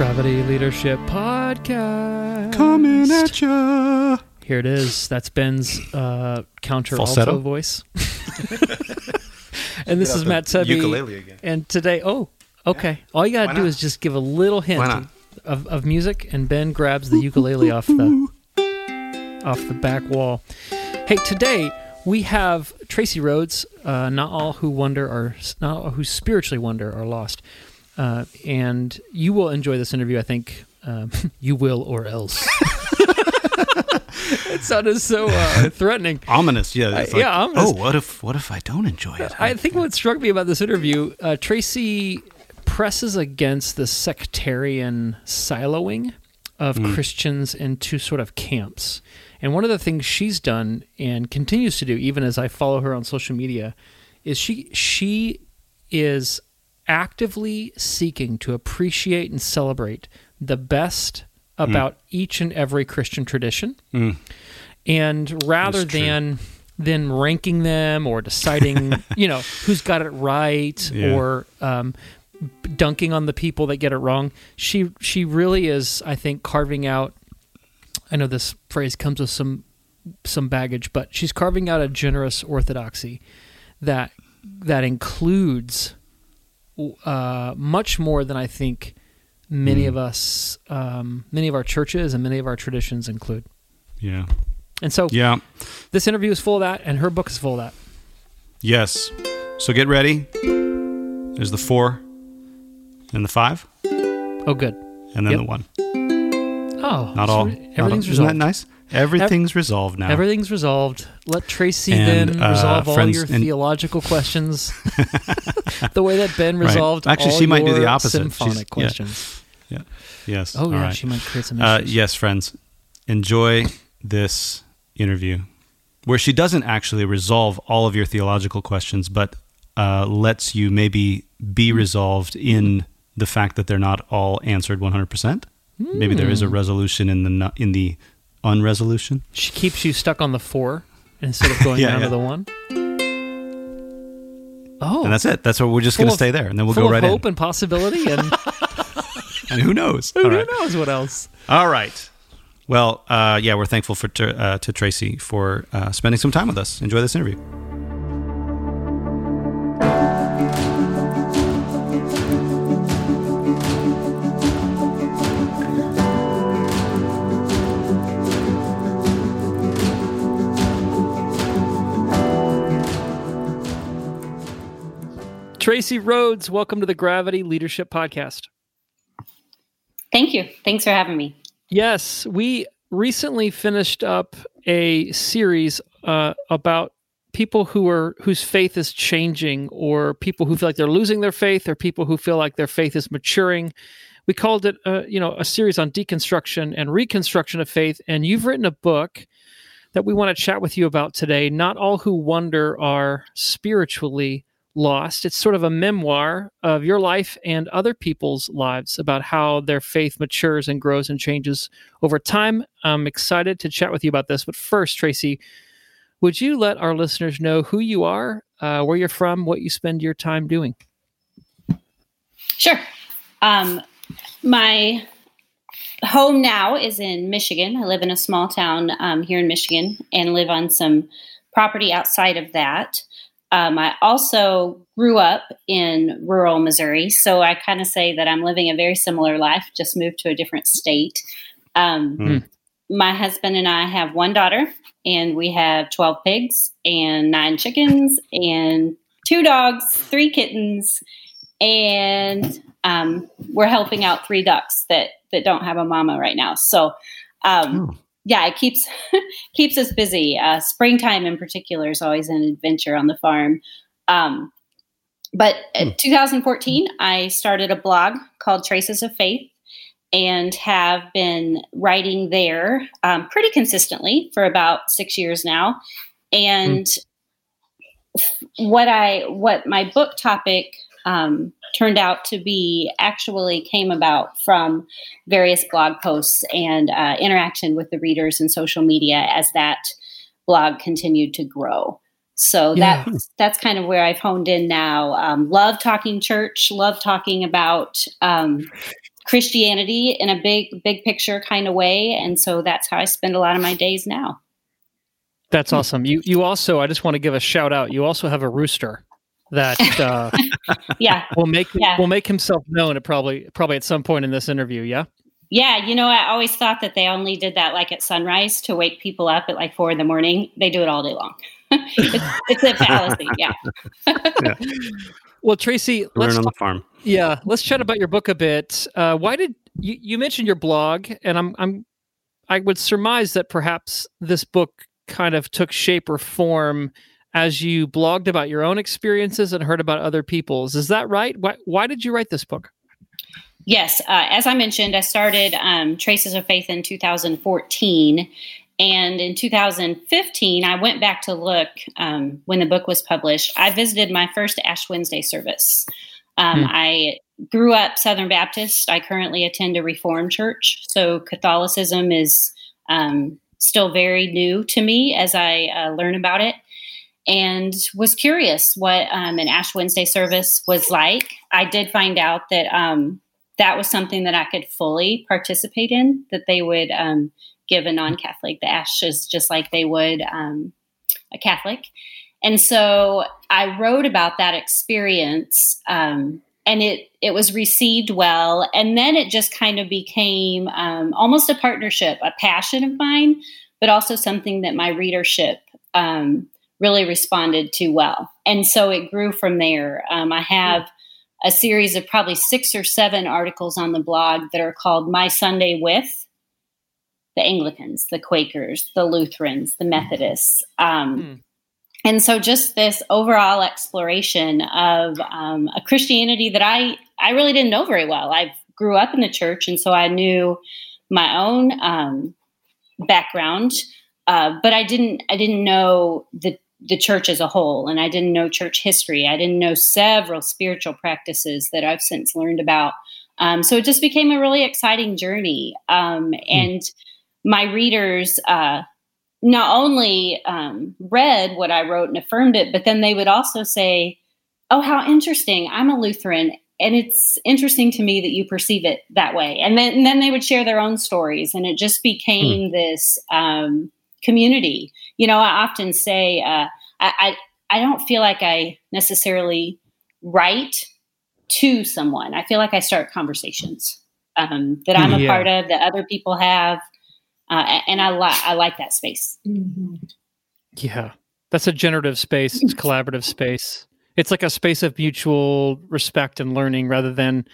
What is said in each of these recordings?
Gravity Leadership Podcast. Coming at ya. Here it is. That's Ben's uh, counter Falsetto? alto voice. and this is Matt Tebbe. Ukulele again. And today, oh, okay. All you got Why to do not? is just give a little hint not? of, of music, and Ben grabs the ukulele off the off the back wall. Hey, today we have Tracy Rhodes. Uh, not all who wonder are not all who spiritually wonder are lost. Uh, and you will enjoy this interview. I think um, you will, or else. it sounded so uh, threatening. Ominous, yeah. Uh, like, yeah, ominous. Oh, what if what if I don't enjoy it? I think what struck me about this interview, uh, Tracy presses against the sectarian siloing of Hmm. Christians into sort of camps. And one of the things she's done and continues to do, even as I follow her on social media, is she she is actively seeking to appreciate and celebrate the best about each and every Christian tradition. Mm. And rather than than ranking them or deciding, you know, who's got it right Yeah. or um, dunking on the people that get it wrong, she she really is, I think, carving out. I know this phrase comes with some some baggage, but she's carving out a generous orthodoxy that that includes uh, much more than I think many Mm. of us, um, many of our churches, and many of our traditions include. Yeah. And so Yeah. this interview is full of that, and her book is full of that. Yes. So get ready. There's the four, and the five, Oh, good. and then Yep. the one. Oh, Not all. re- not all. Everything's Isn't that nice? Everything's resolved now. Everything's resolved. Let Tracy And, then uh, resolve all your and- theological questions. the way that Ben Right. resolved Actually, all she might do the opposite. Symphonic She's- yeah. questions. yes. Oh All yeah, right. she might create some Uh, yes, friends. Enjoy this interview where she doesn't actually resolve all of your theological questions, but uh, lets you maybe be resolved in the fact that they're not all answered 100%. Maybe there is a resolution in the in the unresolution. She keeps you stuck on the four instead of going Yeah, down yeah. to the one. Oh, And that's it. That's what we're just going to stay there, and then we'll go right hope in. and possibility, and And who knows? who right. knows what else. All right. Well, uh, yeah, we're thankful for to, uh, to Tracy for uh, spending some time with us. Enjoy this interview. Tracy Rhodes, welcome to the Gravity Leadership Podcast. Thank you. Thanks for having me. Yes, we recently finished up a series uh, about people who are whose faith is changing, or people who feel like they're losing their faith, or people who feel like their faith is maturing. we called it, uh, you know, a series on deconstruction and reconstruction of faith. And you've written a book that we want to chat with you about today. Not all who wonder are spiritually lost. It's sort of a memoir of your life and other people's lives about how their faith matures and grows and changes over time. I'm excited to chat with you about this. But first, Tracy, would you let our listeners know who you are, uh, where you're from, what you spend your time doing? Sure. Um, my home now is in Michigan. I live in a small town um, here in Michigan and live on some property outside of that. Um, I also grew up in rural Missouri, so I kind of say that I'm living a very similar life, just moved to a different state. Um, mm. My husband and I have one daughter, and we have 12 pigs and nine chickens and two dogs, three kittens, and um, we're helping out three ducks that that don't have a mama right now. So, um, oh. Yeah, it keeps keeps us busy. Uh, springtime in particular is always an adventure on the farm. Um, but in 2014, I started a blog called Traces of Faith and have been writing there um, pretty consistently for about six years now. And mm. what I what my book topic um, turned out to be actually came about from various blog posts and uh, interaction with the readers and social media as that blog continued to grow. So yeah. that's that's kind of where I've honed in now. Um, love talking church, love talking about um, Christianity in a big big picture kind of way, and so that's how I spend a lot of my days now. That's awesome. You you also I just want to give a shout out. You also have a rooster that uh, yeah will make yeah. will make himself known at probably probably at some point in this interview. Yeah. Yeah, you know, I always thought that they only did that like at sunrise to wake people up at like four in the morning. They do it all day long. it's, it's, a fallacy. Yeah. yeah. Well, Tracy, learn on talk, the farm. Yeah, let's chat about your book a bit. Uh, why did you, you mentioned your blog, and I'm I'm I would surmise that perhaps this book kind of took shape or form as you blogged about your own experiences and heard about other people's. Is that right? Why, why did you write this book? Yes, uh, as I mentioned, I started um, Traces of Faith in 2014. And in 2015, I went back to look um, when the book was published. I visited my first Ash Wednesday service. Um, hmm. I grew up Southern Baptist. I currently attend a Reformed church. So Catholicism is um, still very new to me as I uh, learn about it and was curious what um, an Ash Wednesday service was like. I did find out that um, that was something that I could fully participate in, that they would um, give a non Catholic the ashes just like they would um, a Catholic. And so I wrote about that experience. Um, and it it was received well, and then it just kind of became um, almost a partnership, a passion of mine, but also something that my readership um, really responded to well. And so it grew from there. Um, I have a series of probably six or seven articles on the blog that are called My Sunday with the Anglicans, the Quakers, the Lutherans, the Methodists. Um, mm. And so just this overall exploration of um, a Christianity that I, I really didn't know very well. I grew up in the church, and so I knew my own um, background. Uh, but I didn't I didn't know the the church as a whole. And I didn't know church history. I didn't know several spiritual practices that I've since learned about. Um, so it just became a really exciting journey. Um, hmm. and my readers uh, not only um, read what I wrote and affirmed it, but then they would also say, Oh, how interesting. I'm a Lutheran. And it's interesting to me that you perceive it that way. And then, and then they would share their own stories. And it just became mm. this um, community. You know, I often say uh, I, I I don't feel like I necessarily write to someone. I feel like I start conversations um, that I'm a yeah. part of, that other people have, uh, and I like I like that space. Mm-hmm. Yeah, that's a generative space. It's collaborative space. It's like a space of mutual respect and learning, rather than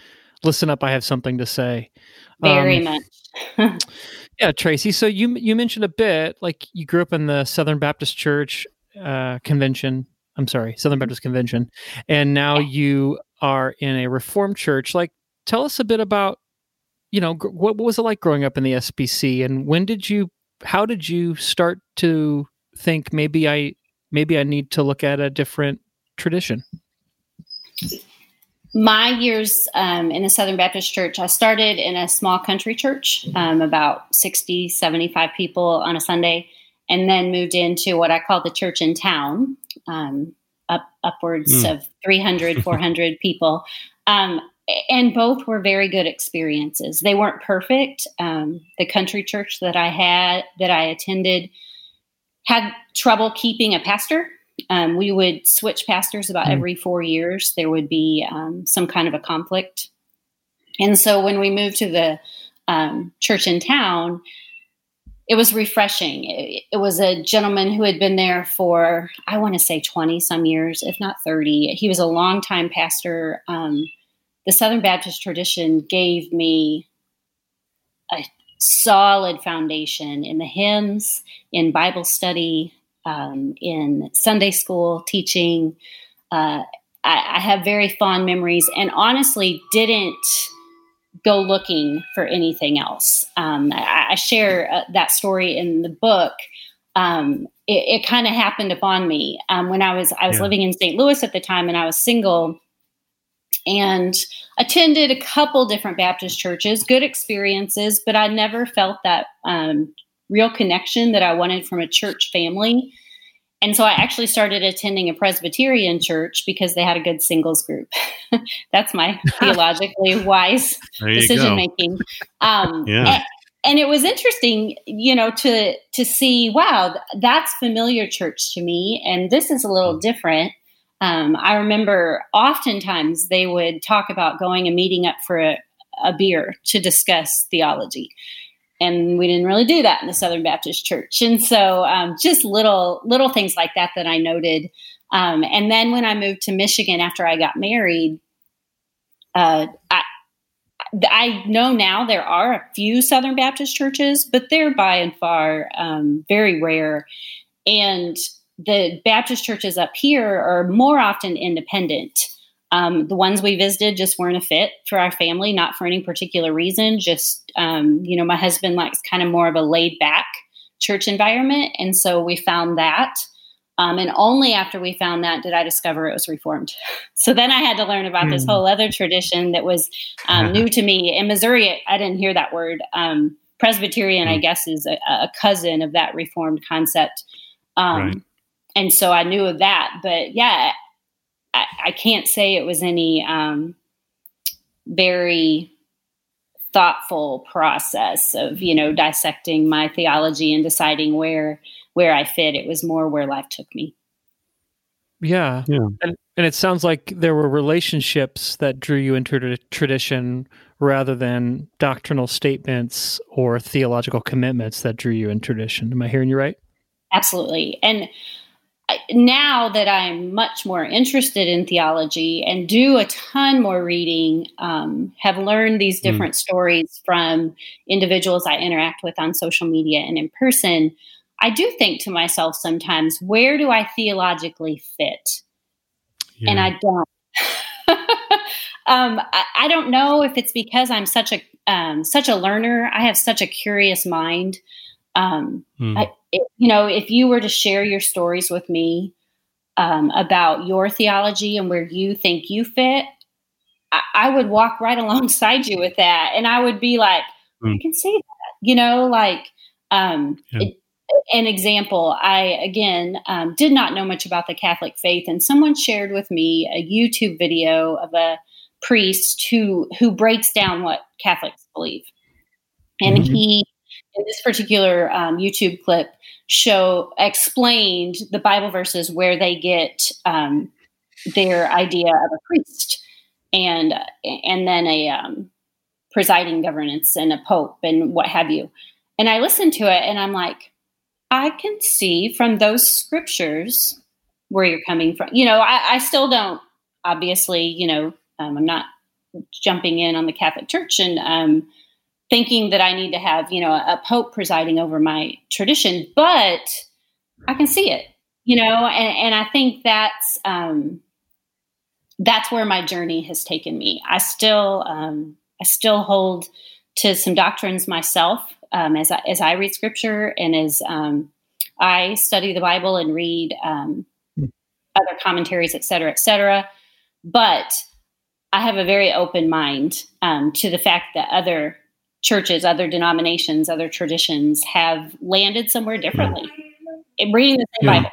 listen up. I have something to say. Very um, much. Yeah, Tracy. So you you mentioned a bit like you grew up in the Southern Baptist Church uh, convention. I'm sorry, Southern Baptist Convention, and now you are in a Reformed church. Like, tell us a bit about you know, gr- what, what was it like growing up in the SBC, and when did you, how did you start to think maybe I, maybe I need to look at a different tradition? My years um, in the Southern Baptist Church, I started in a small country church, um, about 60, 75 people on a Sunday, and then moved into what I call the church in town, um, up upwards mm. of 300, 400 people. Um, and both were very good experiences. They weren't perfect. Um, the country church that I had, that I attended, had trouble keeping a pastor um, we would switch pastors about mm. every four years. There would be um, some kind of a conflict. And so when we moved to the um, church in town, it was refreshing. It, it, was a gentleman who had been there for, I want to say 20 some years, if not 30. He was a longtime pastor. Um, the Southern Baptist tradition gave me a solid foundation in the hymns, in Bible study, um, in Sunday school teaching. Uh, I, I, have very fond memories and honestly didn't go looking for anything else. Um, I, I, share uh, that story in the book. Um, it, it kind of happened upon me um, when I was I was yeah. living in St. Louis at the time and I was single and attended a couple different Baptist churches, good experiences, but I never felt that um, real connection that I wanted from a church family. And so I actually started attending a Presbyterian church because they had a good singles group. That's my theologically wise decision making. Um, yeah. And, and it was interesting, you know, to to see, wow, that's familiar church to me, and this is a little hmm. different. Um, I remember oftentimes they would talk about going and meeting up for a, a beer to discuss theology and we didn't really do that in the Southern Baptist Church. And so, um, just little little things like that that I noted. Um, and then when I moved to Michigan after I got married, uh, I I know now there are a few Southern Baptist churches, but they're by and far um, very rare. And the Baptist churches up here are more often independent. Um, the ones we visited just weren't a fit for our family, not for any particular reason. Just, um, you know, my husband likes kind of more of a laid back church environment. And so we found that. Um, and only after we found that did I discover it was reformed. So then I had to learn about mm. this hmm. whole other tradition that was um, new to me. In Missouri, I didn't hear that word. Um, Presbyterian, mm. I hmm. guess, is a, a, cousin of that reformed concept. Um, right. And so I knew of that. But yeah, I, I can't say it was any um, very thoughtful process of you know dissecting my theology and deciding where where I fit. It was more where life took me. Yeah, yeah, and, and it sounds like there were relationships that drew you into the tradition rather than doctrinal statements or theological commitments that drew you in tradition. Am I hearing you right? Absolutely, and now that I'm much more interested in theology and do a ton more reading, um, have learned these hmm. different mm. stories from individuals I interact with on social media and in person, I do think to myself sometimes, where do I theologically fit? Yeah. And I don't. um, I, I, don't know if it's because I'm such a um, such a learner. I have such a curious mind. Um, mm. I, it, you know, if you were to share your stories with me um, about your theology and where you think you fit, I, I, would walk right alongside you with that, and I would be like, mm. I can see that. You know, like um, yeah. it, an example. I again um, did not know much about the Catholic faith, and someone shared with me a YouTube video of a priest who who breaks down what Catholics believe, and mm-hmm. he in this particular um, YouTube clip show explained the Bible verses where they get um, their idea of a priest and and then a um, presiding governance and a pope and what have you. And I listened to it and I'm like, I can see from those scriptures where you're coming from. You know, I, I still don't obviously, you know, um, I'm not jumping in on the Catholic Church and um, thinking that I need to have, you know, a pope presiding over my tradition, but I can see it, you know, and, and I think that's um, that's where my journey has taken me. I still um, I still hold to some doctrines myself um, as I, as I read Scripture and as um, I study the Bible and read um, other commentaries, et cetera, et cetera. But I have a very open mind um, to the fact that other churches, other denominations, other traditions have landed somewhere differently. In reading the same Yeah. Bible.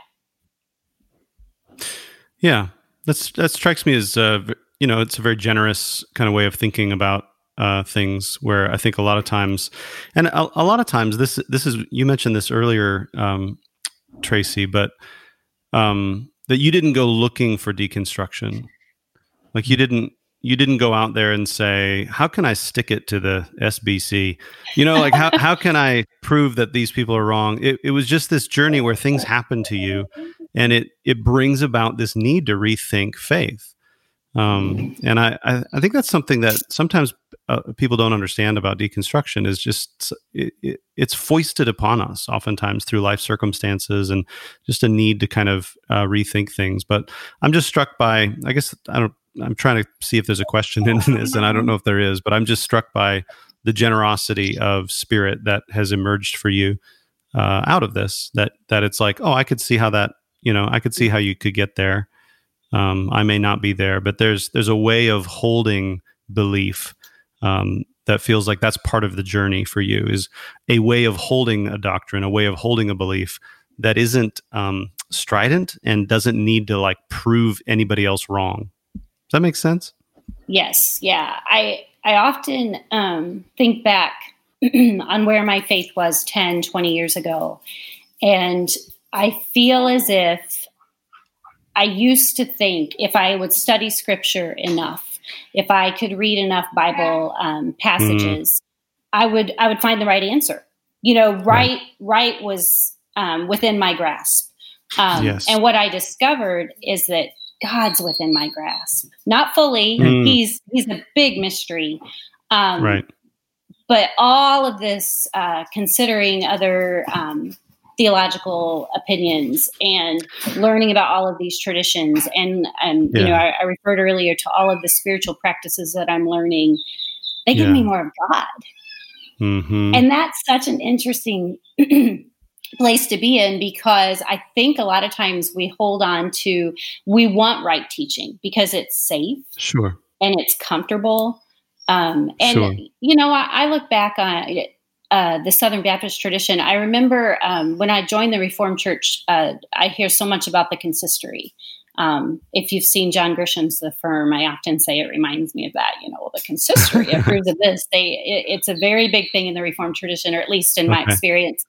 Yeah, that's that strikes me as uh, you know it's a very generous kind of way of thinking about uh, things. Where I think a lot of times, and a, a lot of times this this is you mentioned this earlier, um, Tracy, but um, that you didn't go looking for deconstruction, like you didn't you didn't go out there and say how can I stick it to the SBC, you know, like how how can I prove that these people are wrong? It, it was just this journey where things happen to you and it it brings about this need to rethink faith. Um, and I, I I think that's something that sometimes uh, people don't understand about deconstruction is just it, it, it's foisted upon us oftentimes through life circumstances and just a need to kind of uh, rethink things. But i'm just struck by i guess i don't i'm trying to see if there's a question in this and i don't know if there is but i'm just struck by the generosity of spirit that has emerged for you uh, out of this that that it's like oh i could see how that you know i could see how you could get there. Um, i may not be there but there's there's a way of holding belief um, that feels like that's part of the journey for you is a way of holding a doctrine a way of holding a belief that isn't um, strident and doesn't need to like prove anybody else wrong that make sense Yes, yeah. I I often um, think back on where my faith was 10, 20 years ago. And I feel as if I used to think if I would study scripture enough, if I could read enough Bible um, passages, I would I would find the right answer. You know, right right was um, within my grasp. Um, Yes. And what I discovered is that God's within my grasp, not fully. Mm. He's he's a big mystery. Um, right but all of this uh, considering other um, theological opinions and learning about all of these traditions and and you know I, I referred earlier to all of the spiritual practices that i'm learning they give Yeah. me more of god hmm and that's such an interesting place to be in because I think a lot of times we hold on to, we want right teaching because it's safe sure and it's comfortable. Um, and, Sure. you know, I, I look back on uh, the Southern Baptist tradition. I remember um, when I joined the Reformed Church, uh, I hear so much about the consistory. Um, if you've seen John Grisham's The Firm, I often say it reminds me of that. You know, well, the consistory approves of this. They, it, it's a very big thing in the Reformed tradition, or at least in my Okay. experience.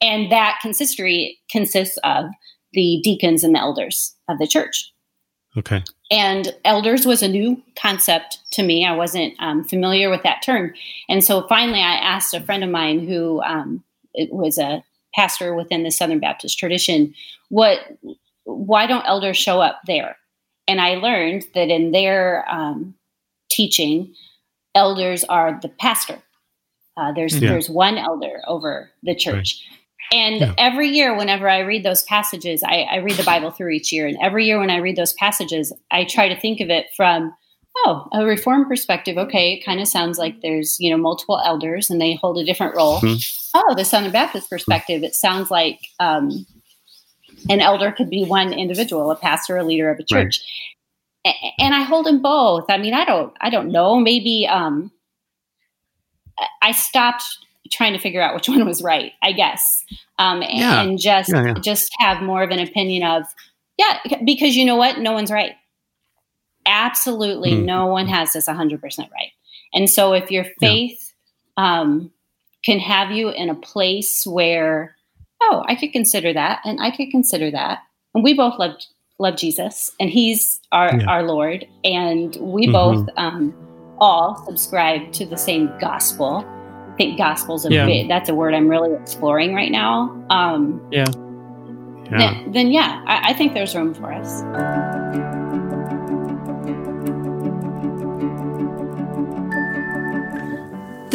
And that consistory consists of the deacons and the elders of the church. okay And elders was a new concept to me. I wasn't um, familiar with that term. And so finally, I asked a friend of mine who um, it was a pastor within the Southern Baptist tradition, what, why don't elders show up there? And I learned that in their um, teaching, elders are the pastor. Uh, there's Yeah. there's one elder over the church. And Yeah. every year, whenever I read those passages, I, I read the Bible through each year. And every year, when I read those passages, I try to think of it from, oh, a reform perspective. Okay, it kind of sounds like there's you know multiple elders and they hold a different role. Mhm. Oh, the Southern Baptist perspective, it sounds like um, an elder could be one individual, a pastor, a leader of a Right. church. A- And I hold them both. I mean, I don't, I don't know. Maybe um, I- stopped trying to figure out which one was right. I guess, um, and, Yeah. and just Yeah, yeah. just have more of an opinion of, yeah, because you know what, no one's right. Absolutely, Hmm. no one has this hundred percent right. And so, if your faith um, can have you in a place where, oh, I could consider that, and I could consider that, and we both love love Jesus, and He's our Yeah. our Lord, and we Mhm. both um, all subscribe to the same gospel. I think gospel's a Yeah. bit, that's a word I'm really exploring right now. Um, Yeah. yeah then, then yeah, I, I think there's room for us.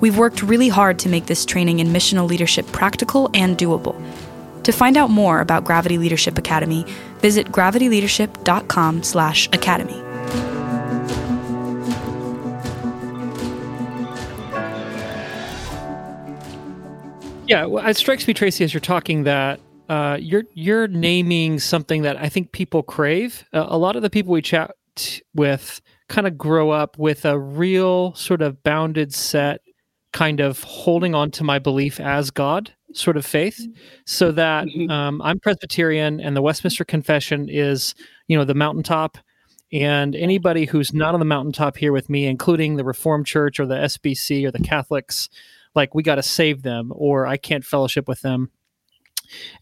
We've worked really hard to make this training in missional leadership practical and doable. To find out more about Gravity Leadership Academy, visit gravityleadership.com/academy. Yeah, well, it strikes me, Tracy, as you're talking that uh, you're you're naming something that I think people crave. Uh, a lot of the people we chat with kind of grow up with a real sort of bounded set, kind of holding on to my belief as God sort of faith. So that Mhm. um, I'm Presbyterian, and the Westminster Confession is you know the mountaintop. And anybody who's not on the mountaintop here with me, including the Reformed Church or the SBC or the Catholics, like we got to save them or I can't fellowship with them.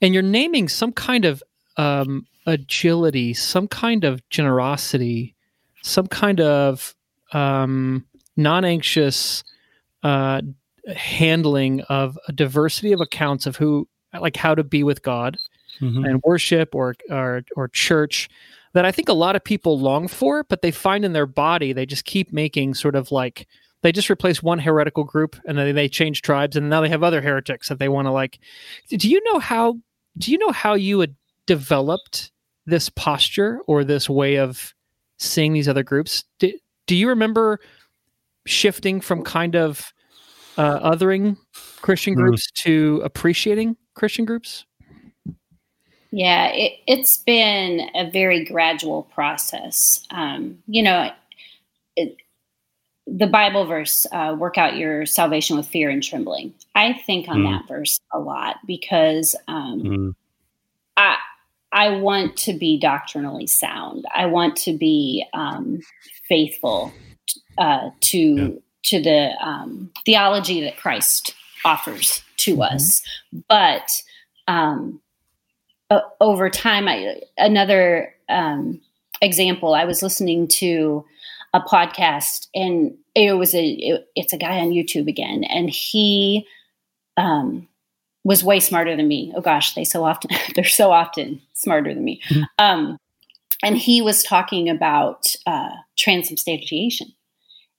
And you're naming some kind of um, agility, some kind of generosity, some kind of um, non anxious uh, handling of a diversity of accounts of who, like how to be with God Mhm. and worship or, or or church that I think a lot of people long for, but they find in their body they just keep making sort of like they just replace one heretical group and then they change tribes and now they have other heretics that they want to like. Do you know how? Do you know how you had developed this posture or this way of seeing these other groups? Do, do you remember shifting from kind of uh, othering Christian Mm. groups to appreciating Christian groups? Yeah, it, it's been a very gradual process. Um, you know, it, the Bible verse, uh, work out your salvation with fear and trembling. I think on Mm. that verse a lot because um, Mm. I, I want to be doctrinally sound. I want to be um, faithful uh, to Yeah. to the um, theology that Christ offers to us. But um, o- over time, I, another um, example. I was listening to a podcast, and it was a it- it's a guy on YouTube again, and he um, was way smarter than me. Oh gosh, they so often they're so often smarter than me. Mhm. And he was talking about uh, transubstantiation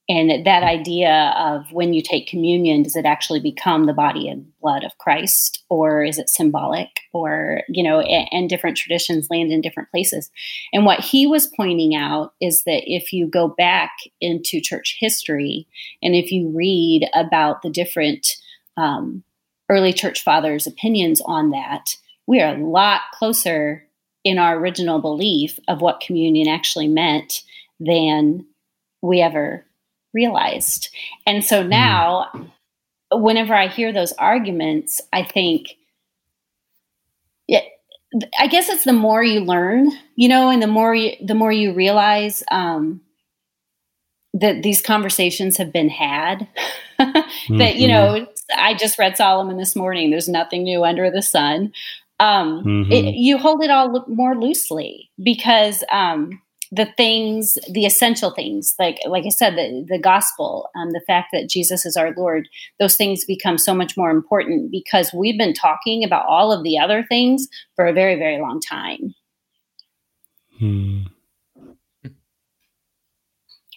and that idea of when you take communion, does it actually become the body and blood of Christ, or is it symbolic? Or you know, and, and different traditions land in different places. And what he was pointing out is that if you go back into church history and if you read about the different um, early church fathers' opinions on that, we are a lot closer in our original belief of what communion actually meant than we ever realized. And so now, whenever I hear those arguments, I think, yeah, I guess it's the more you learn, you know, and the more you, the more you realize um, that these conversations have been had. that you Mhm. know, I just read Solomon this morning. There's nothing new under the sun. Um, Mhm. it, you hold it all lo- more loosely because um, the things, the essential things, like like I said, the the gospel, um, the fact that Jesus is our Lord, those things become so much more important because we've been talking about all of the other things for a very very long time. Mm.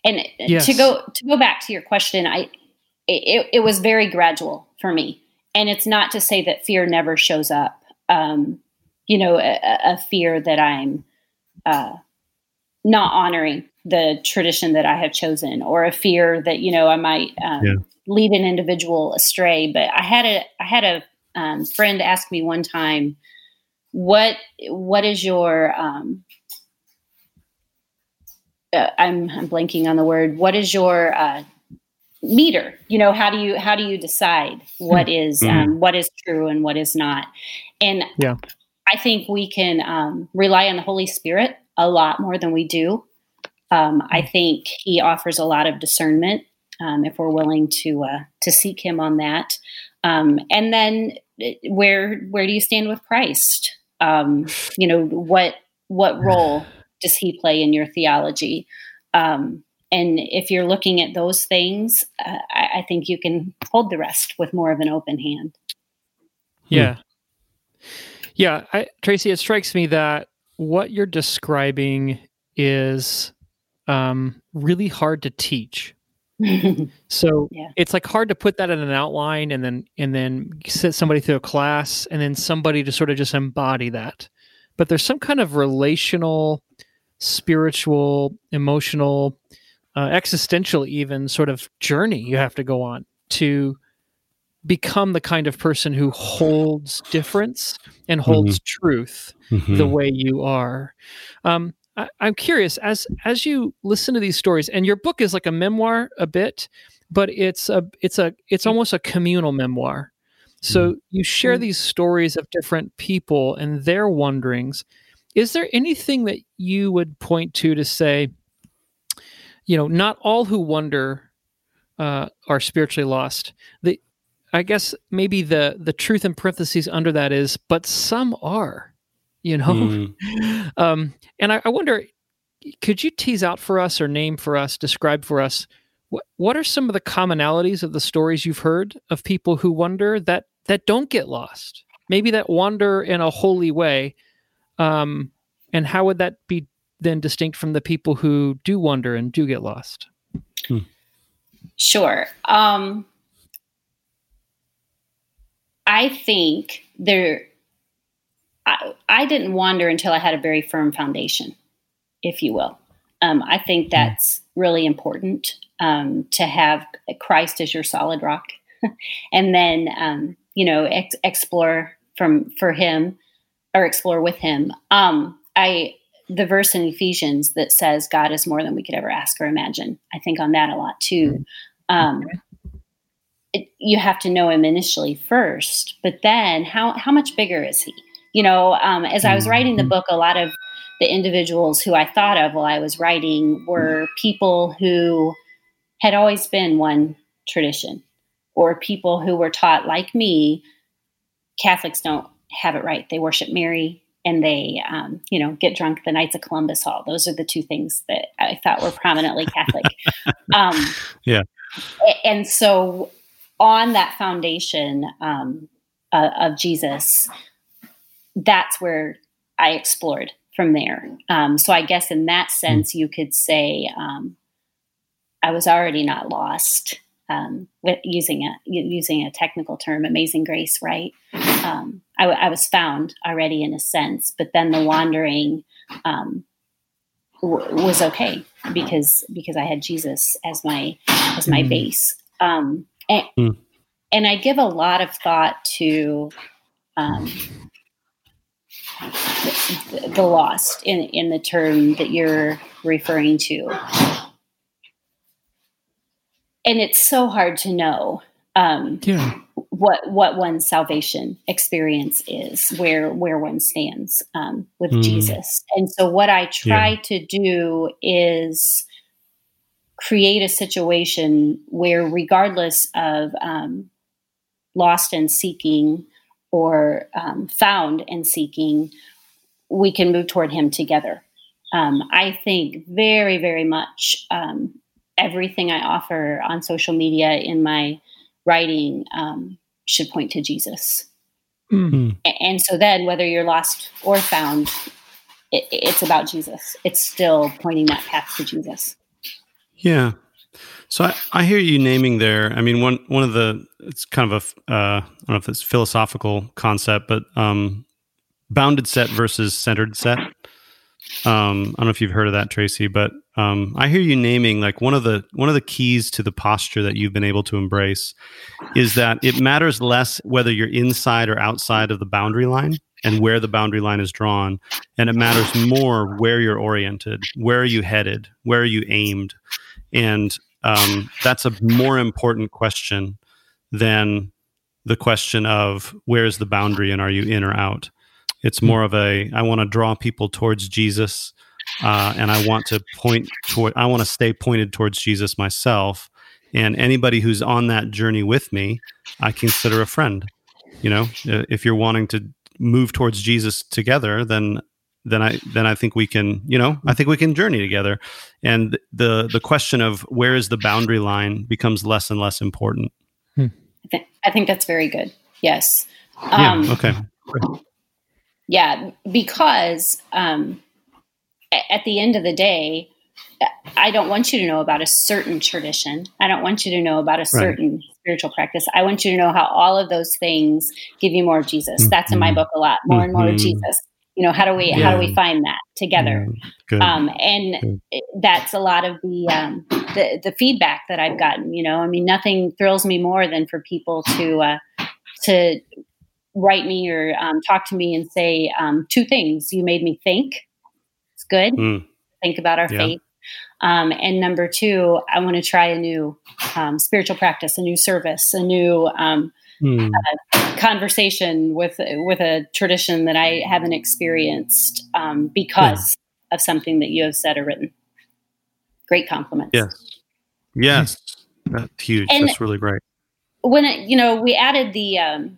And Yes. to go to go back to your question, I it, it was very gradual for me, and it's not to say that fear never shows up. Um, you know, a, a fear that I'm uh, not honoring the tradition that I have chosen, or a fear that you know I might um, Yeah. lead an individual astray. But I had a I had a um, friend ask me one time, "What what is your um, uh, I'm I'm blanking on the word. What is your uh, meter? You know, how do you how do you decide what is um, what is true and what is not? And Yeah. I think we can um, rely on the Holy Spirit a lot more than we do. Um, I think He offers a lot of discernment um, if we're willing to uh, to seek Him on that. Um, and then uh, where where do you stand with Christ? Um, you know what what role does he play in your theology? Um, and if you're looking at those things, uh, I, I, think you can hold the rest with more of an open hand. Yeah. Yeah. I, Tracy, it strikes me that what you're describing is um, really hard to teach. so yeah. it's like hard to put that in an outline and then and then sit somebody through a class and then somebody to sort of just embody that but there's some kind of relational spiritual emotional uh, existential even sort of journey you have to go on to become the kind of person who holds difference and holds mm-hmm. truth mm-hmm. the way you are um, I, I'm curious as as you listen to these stories, and your book is like a memoir a bit, but it's a it's a it's almost a communal memoir. So mm-hmm. you share mm-hmm. these stories of different people and their wonderings. Is there anything that you would point to to say, you know, not all who wonder uh, are spiritually lost? The I guess maybe the the truth in parentheses under that is, but some are you know mm. um, and I, I, wonder could you tease out for us or name for us describe for us what, what are some of the commonalities of the stories you've heard of people who wonder that that don't get lost maybe that wander in a holy way um, and how would that be then distinct from the people who do wonder and do get lost hmm. sure um, i think there I, I didn't wander until I had a very firm foundation, if you will. Um, I think hmm. that's really important um, to have Christ as your solid rock, and then um, you know ex- explore from for Him or explore with Him. Um, I the verse in Ephesians that says God is more than we could ever ask or imagine. I think on that a lot too. It, you have to know Him initially first, but then how how much bigger is He? you know, um, as I was writing the mm-hmm. book, a lot of the individuals who I thought of while I was writing were people who had always been one tradition or people who were taught, like me, Catholics don't have it right. They worship Mary and they, um, you know, get drunk the Knights of Columbus Hall. Those are the two things that I thought were prominently Catholic. um, yeah. And so, on that foundation um, uh, of Jesus, that's where I explored from there. Um, so I guess in that sense, you could say um, I was already not lost. Um, with using a using a technical term, amazing grace, right? Um, I, I, was found already in a sense, but then the wandering um, w- was okay because because I had Jesus as my as my mm. base, um, and, mm. and I give a lot of thought to um, the lost in in the term that you're referring to and it's so hard to know um, yeah. what what one's salvation experience is where where one stands um, with mm. jesus and so what i try yeah. to do is create a situation where regardless of um, lost and seeking or um, found and seeking, we can move toward Him together. Um, I think very, very much um, everything I offer on social media in my writing um, should point to Jesus. Mm-hmm. And so then, whether you're lost or found, it, it's about Jesus. It's still pointing that path to Jesus. Yeah, so I, I, hear you naming there. I mean, one one of the it's kind of a uh, I don't know if it's philosophical concept, but um, bounded set versus centered set. Um, I don't know if you've heard of that, Tracy, but um, I hear you naming like one of the one of the keys to the posture that you've been able to embrace is that it matters less whether you're inside or outside of the boundary line and where the boundary line is drawn, and it matters more where you're oriented, where are you headed, where are you aimed, and um, that's a more important question than the question of where's the boundary and are you in or out. It's more of a I want to draw people towards Jesus, uh, and I want to point toward. I want to stay pointed towards Jesus myself, and anybody who's on that journey with me, I consider a friend. You know, if you're wanting to move towards Jesus together, then then I then I think we can, you know, I think we can journey together. And the the question of where is the boundary line becomes less and less important. I, th- I think that's very good. Yes. Um, yeah. Okay. Yeah, because um, at the end of the day, I don't want you to know about a certain tradition. I don't want you to know about a certain right. spiritual practice. I want you to know how all of those things give you more of Jesus. Mm-hmm. That's in my mm-hmm. book a lot. More mm-hmm. and more of mm-hmm. Jesus. You know, how do we yeah. how do we find that together? Yeah. Um, and Good. that's a lot of the, um, the the feedback that I've gotten. You know, I mean, nothing thrills me more than for people to uh, to write me or um, talk to me and say um, two things. You made me think. It's good. Mm. Think about our yeah. faith um, and number two, I want to try a new um, spiritual practice, a new service, a new hmm. uh, conversation with with a tradition that I haven't experienced um, because yeah. of something that you have said or written. Great compliment. Yes, yes, that's huge. And that's really great. When it, you know we added the, um,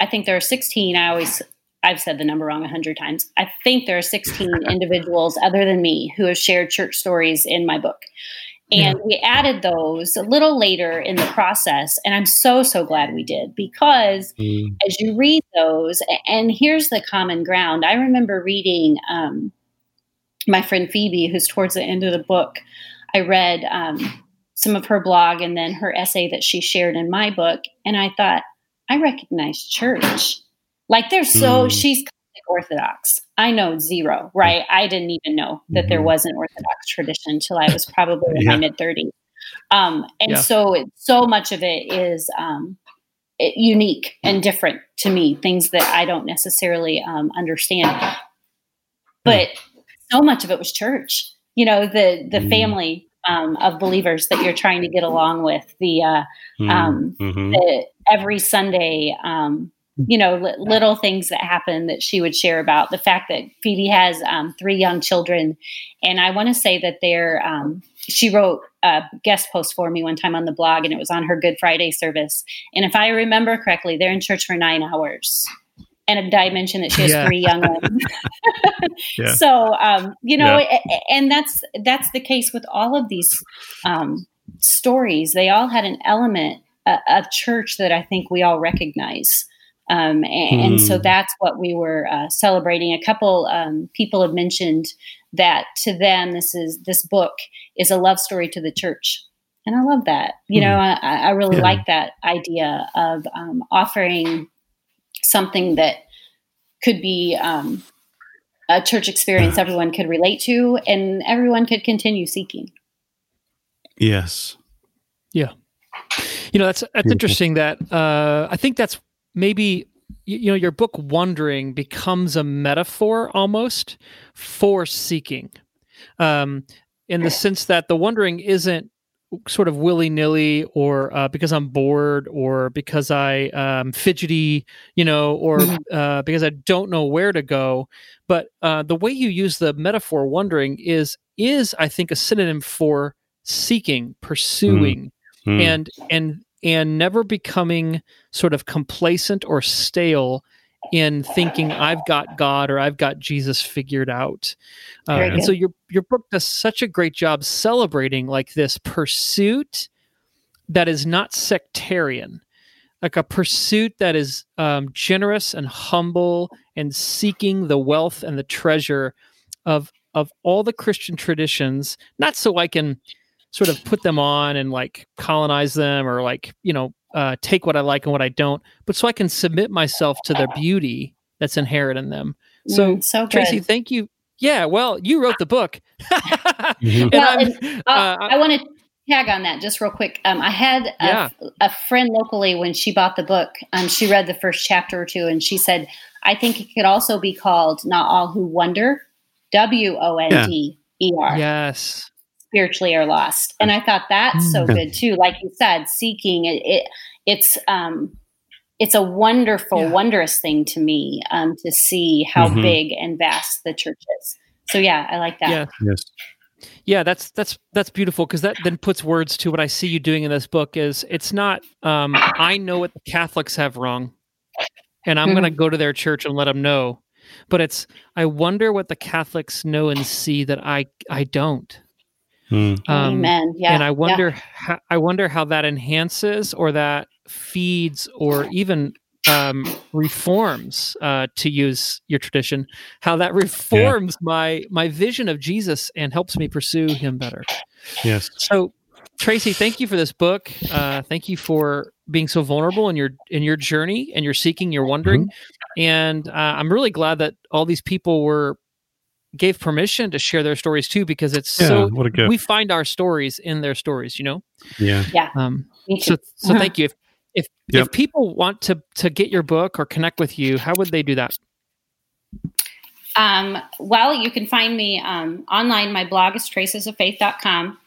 I think there are sixteen. I always I've said the number wrong a hundred times. I think there are 16 individuals other than me who have shared church stories in my book. And yeah. we added those a little later in the process. And I'm so, so glad we did because mm. as you read those, and here's the common ground. I remember reading um, my friend Phoebe, who's towards the end of the book. I read um, some of her blog and then her essay that she shared in my book. And I thought, I recognize church. Like they're so mm. she's Orthodox. I know zero, right? I didn't even know that mm-hmm. there was an Orthodox tradition until I was probably in my mid 30s. Um, and yeah. so it, so much of it is um, it, unique and different to me, things that I don't necessarily um, understand. But so much of it was church. You know, the the mm. family um, of believers that you're trying to get along with. The, uh, mm. mm-hmm. the every Sunday um, you know, li- little things that happen that she would share about the fact that Phoebe has um, three young children. And I want to say that they're, um, she wrote a guest post for me one time on the blog and it was on her Good Friday service. And if I remember correctly, they're in church for nine hours. And I mentioned that she has yeah. three young ones. yeah. So, um, you know, yeah. and that's, that's the case with all of these um, stories. They all had an element uh, of church that I think we all recognize. Um, and, and, so hmm. that's what we were uh, celebrating. A couple um, people have mentioned that to them, this is this book is a love story to the church, and I love that. You know, hmm. I, I really yeah. like that idea of um, offering something that could be um, a church experience everyone could relate to, and everyone could continue seeking. Yes. Yeah. You know, that's that's interesting. That uh, I think that's maybe you know your book wandering becomes a metaphor almost for seeking um, in the sense that the wondering isn't sort of willy-nilly or uh, because i'm bored or because i um, fidgety you know or mm-hmm. uh, because i don't know where to go but uh, the way you use the metaphor wondering is is i think a synonym for seeking pursuing mm. and and and never becoming sort of complacent or stale in thinking I've got God or I've got Jesus figured out. Uh, and so your your book does such a great job celebrating like this pursuit that is not sectarian, like a pursuit that is um, generous and humble and seeking the wealth and the treasure of of all the Christian traditions, not so I can sort of put them on and like colonize them or like you know uh, take what I like and what I don't, but so I can submit myself to the beauty that's inherent in them. So, mm, so Tracy, thank you. Yeah, well, you wrote the book. mm-hmm. well, and, uh, uh, I want to tag on that just real quick. Um, I had a, yeah. a, friend locally when she bought the book. Um, she read the first chapter or two, and she said, "I think it could also be called Not All Who Wonder." W O N D E R. Yes spiritually are lost. And I thought that's so mm. good too. Like you said, seeking it, it it's um it's a wonderful, yeah. wondrous thing to me um, to see how mm-hmm. big and vast the church is. So yeah, I like that. Yeah. Yes. Yeah, that's that's that's beautiful because that then puts words to what I see you doing in this book. Is it's not um, I know what the Catholics have wrong, and I'm mm-hmm. going to go to their church and let them know. but it's I wonder what the Catholics know and see that I I don't. Mm. Um, Amen. Yeah. and I wonder, yeah. how, I wonder how that enhances or that feeds or even um, reforms, uh, to use your tradition, how that reforms my my vision of Jesus and helps me pursue Him better. Yes. So, Tracy, thank you for this book. Uh, thank you for being so vulnerable in your in your journey and you're seeking, you're wondering, and uh, I'm really glad that all these people were gave permission to share their stories too because it's Yeah. so what a gift. we find our stories in their stories you know yeah. um so so thank you if if, Yep. if people want to to get your book or connect with you how would they do that Um, well, you can find me um, online. My blog is tracesoffaith.com.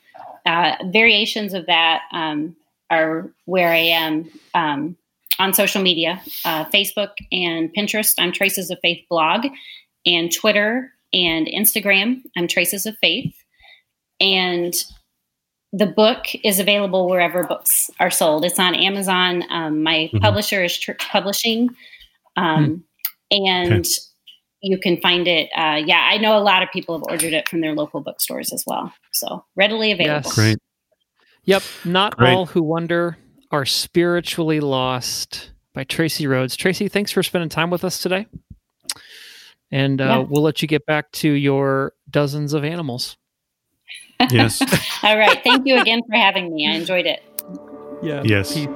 Uh, variations of that um, are where I am um, on social media uh, Facebook and Pinterest. I'm Traces of Faith blog, and Twitter and Instagram. I'm Traces of Faith. And the book is available wherever books are sold. It's on Amazon. Um, my Mhm. publisher is Tr- Publishing. Um, And you can find it. Uh, yeah, I know a lot of people have ordered it from their local bookstores as well. So readily available. Yes. Great. yep not Great. all who wonder are spiritually lost by tracy rhodes tracy thanks for spending time with us today and uh, Yeah. we'll let you get back to your dozens of animals Yes. All right. Thank you again for having me. I enjoyed it. yeah Yes. Pete.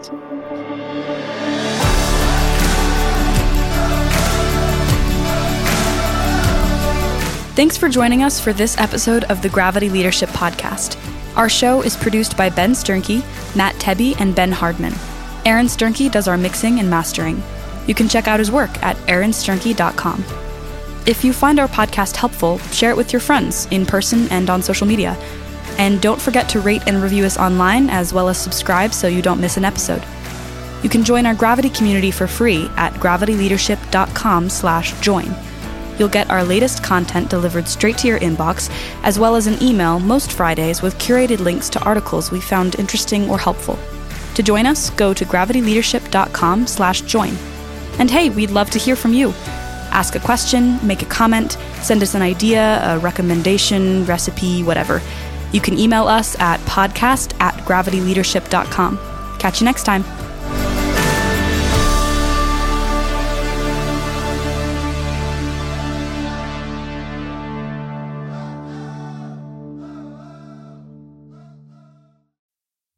Thanks for joining us for this episode of the Gravity Leadership Podcast. Our show is produced by Ben Sternke, Matt Tebbe, and Ben Hardman. Aaron Sternke does our mixing and mastering. You can check out his work at aaronsternke.com. If you find our podcast helpful, share it with your friends in person and on social media. And don't forget to rate and review us online as well as subscribe so you don't miss an episode. You can join our Gravity community for free at gravityleadership.com/join. You'll get our latest content delivered straight to your inbox, as well as an email most Fridays with curated links to articles we found interesting or helpful. To join us, go to gravityleadership.com/join. And hey, we'd love to hear from you. Ask a question, make a comment, send us an idea, a recommendation, recipe, whatever. You can email us at podcast at gravityleadership.com. Catch you next time.